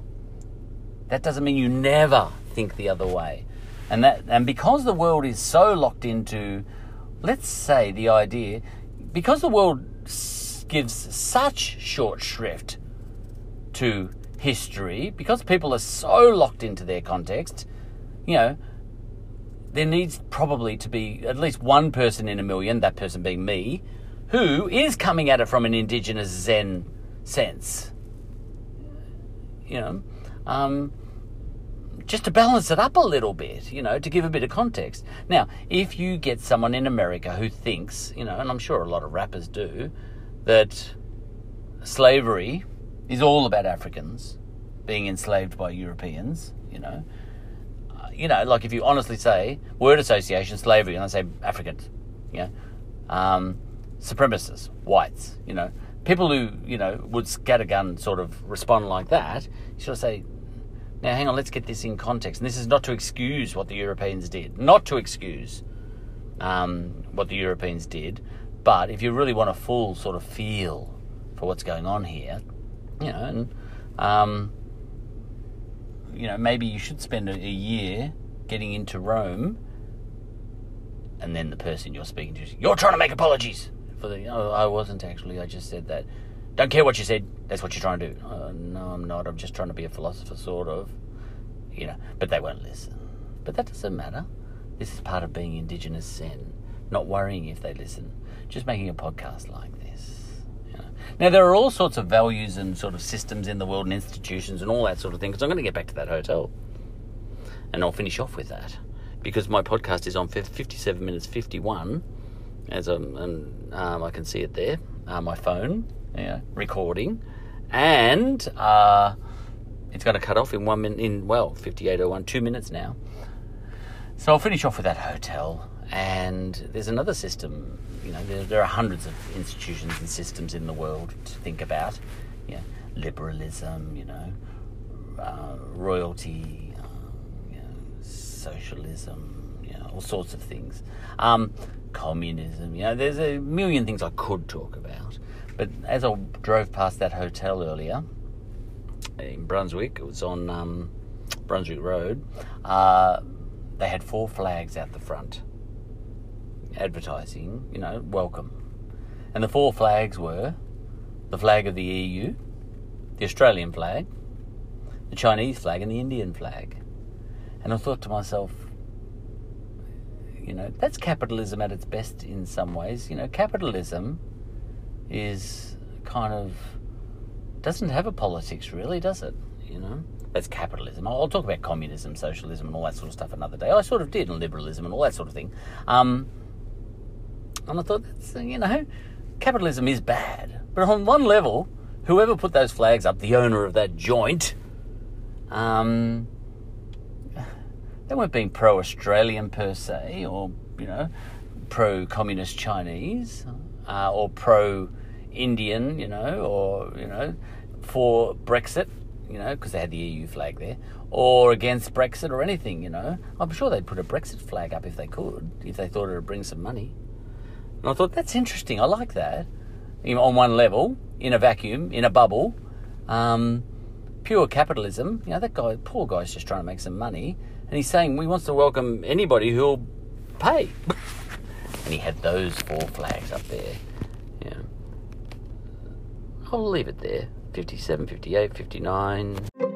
that doesn't mean you never think the other way. And that and because the world is so locked into let's say the idea because the world gives such short shrift to history, because people are so locked into their context, you know, there needs probably to be at least one person in a million, that person being me, who is coming at it from an indigenous Zen sense. You know, um, just to balance it up a little bit, you know, to give a bit of context. Now, if you get someone in America who thinks, you know, and I'm sure a lot of rappers do, that slavery is all about Africans being enslaved by Europeans, you know, you know, like if you honestly say word association, slavery, and I say Africans, you know, um, supremacists, whites, you know, people who, you know, would scattergun sort of respond like that, you sort of say, now hang on, let's get this in context. And this is not to excuse what the Europeans did, not to excuse um, what the Europeans did, but if you really want a full sort of feel for what's going on here, you know, and um, you know, maybe you should spend a, year getting into Rome, and then the person you're speaking to, you're trying to make apologies for the. Oh, I wasn't actually. I just said that. Don't care what you said. That's what you're trying to do. Oh, no, I'm not. I'm just trying to be a philosopher, sort of. You know, but they won't listen. But that doesn't matter. This is part of being Indigenous Zen. Not worrying if they listen. Just making a podcast like this. Now, there are all sorts of values and sort of systems in the world and institutions and all that sort of thing, because I'm going to get back to that hotel. And I'll finish off with that. Because my podcast is on 57 minutes 51, as I'm, and um, I can see it there, uh, my phone, yeah, recording. And uh, it's going to cut off in one minute, in, well, 5801, two minutes now. So I'll finish off with that hotel. And there's another system you know, there, there, are hundreds of institutions and systems in the world to think about. Know, liberalism, you know, uh, royalty, uh, you know, socialism, you know, all sorts of things. Um, communism, you know, there's a million things I could talk about. But as I drove past that hotel earlier in Brunswick, it was on um, Brunswick Road, uh, they had four flags out the front advertising, you know, welcome. And the four flags were the flag of the EU, the Australian flag, the Chinese flag, and the Indian flag. And I thought to myself, you know, that's capitalism at its best in some ways. You know, capitalism is kind of doesn't have a politics really, does it? You know, that's capitalism. I'll, talk about communism, socialism, and all that sort of stuff another day. I sort of did, and liberalism and all that sort of thing. Um, and I thought, that's, you know, capitalism is bad. But on one level, whoever put those flags up, the owner of that joint, um, they weren't being pro Australian per se, or, you know, pro communist Chinese, uh, or pro Indian, you know, or, you know, for Brexit, you know, because they had the EU flag there, or against Brexit or anything, you know. I'm sure they'd put a Brexit flag up if they could, if they thought it would bring some money. And I thought, that's interesting. I like that. On one level, in a vacuum, in a bubble, um, pure capitalism. You know, that guy, poor guy's just trying to make some money. And he's saying he wants to welcome anybody who'll pay. and he had those four flags up there. I'll leave it there. 57, 58, 59.